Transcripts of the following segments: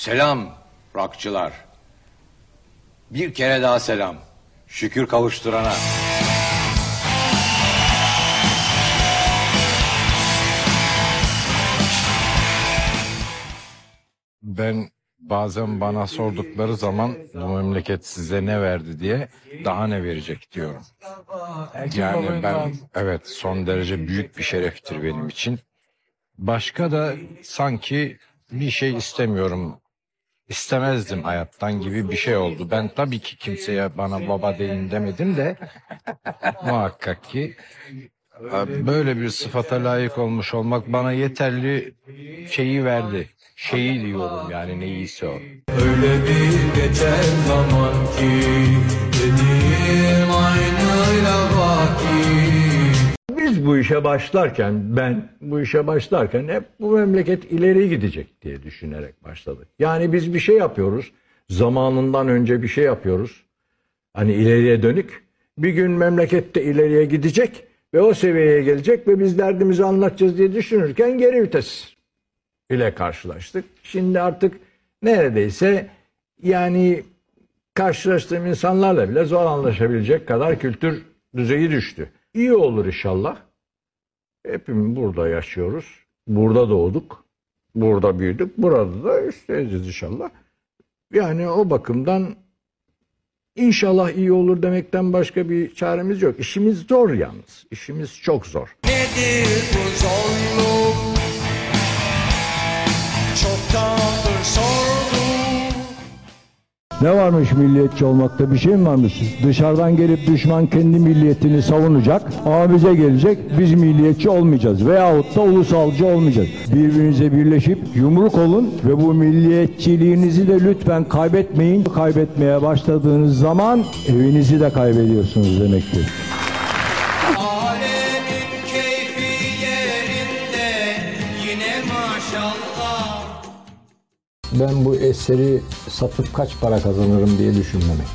Selam rockçılar. Bir kere daha selam. Şükür kavuşturana. Ben bazen bana sordukları zaman bu memleket size ne verdi diye daha ne verecek diyorum. Yani ben evet son derece büyük bir şereftir benim için. Başka da sanki bir şey istemiyorum. İstemezdim hayattan gibi bir şey oldu. Ben tabii ki kimseye bana baba deyin demedim de muhakkak ki e, böyle bir sıfata layık olmuş olmak bana yeterli şeyi verdi. Şeyi diyorum yani neyse o. Öyle bir geçer zaman ki Dediğim işe başlarken, ben bu işe başlarken hep bu memleket ileri gidecek diye düşünerek başladık. Yani biz bir şey yapıyoruz, zamanından önce bir şey yapıyoruz. Hani ileriye dönük. Bir gün memlekette ileriye gidecek ve o seviyeye gelecek ve biz derdimizi anlatacağız diye düşünürken geri vites ile karşılaştık. Şimdi artık neredeyse yani karşılaştığım insanlarla bile zor anlaşabilecek kadar kültür düzeyi düştü. İyi olur inşallah. Hepimiz burada yaşıyoruz. Burada doğduk. Burada büyüdük. Burada da isteyeceğiz inşallah. Yani o bakımdan inşallah iyi olur demekten başka bir çaremiz yok. İşimiz zor yalnız. İşimiz çok zor. Nedir bu zorluk Ne varmış milliyetçi olmakta bir şey mi varmış? Dışarıdan gelip düşman kendi milliyetini savunacak ama bize gelecek biz milliyetçi olmayacağız veyahut da ulusalcı olmayacağız. Birbirinize birleşip yumruk olun ve bu milliyetçiliğinizi de lütfen kaybetmeyin. Kaybetmeye başladığınız zaman evinizi de kaybediyorsunuz demektir. Alemin keyfi yerinde Yine maşallah Ben bu eseri satıp kaç para kazanırım diye düşünmemek.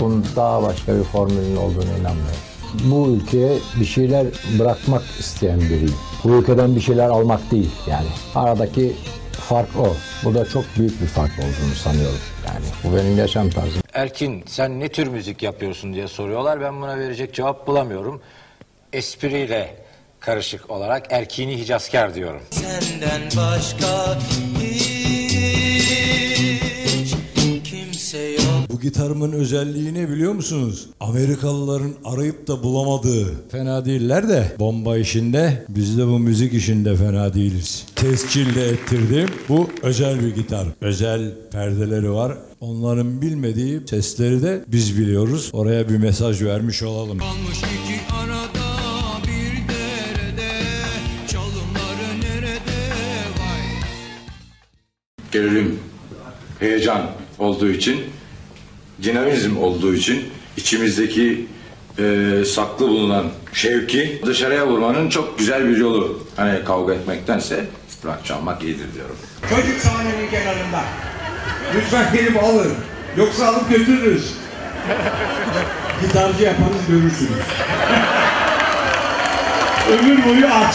Bunun daha başka bir formülün olduğunu inanmıyorum. Bu ülkeye bir şeyler bırakmak isteyen biriyim. Bu ülkeden bir şeyler almak değil yani. Aradaki fark o. Bu da çok büyük bir fark olduğunu sanıyorum. Yani bu benim yaşam tarzım. Erkin sen ne tür müzik yapıyorsun diye soruyorlar. Ben buna verecek cevap bulamıyorum. Espriyle karışık olarak Erkini Hicazkar diyorum. Senden başka hiç kimse yok Bu gitarımın özelliği ne biliyor musunuz? Amerikalıların arayıp da bulamadığı. Fena değiller de bomba işinde biz de bu müzik işinde fena değiliz. Tescil de ettirdim. Bu özel bir gitar. Özel perdeleri var. Onların bilmediği sesleri de biz biliyoruz. Oraya bir mesaj vermiş olalım. Kalmış iki arada Gerilim, heyecan olduğu için, dinamizm olduğu için içimizdeki e, saklı bulunan şevki dışarıya vurmanın çok güzel bir yolu. Hani kavga etmektense rock çalmak iyidir diyorum. Çocuk sahnenin kenarında. Lütfen gelip alın. Yoksa alıp götürürüz. Gitarcı yapanız görürsünüz. Ömür boyu aç.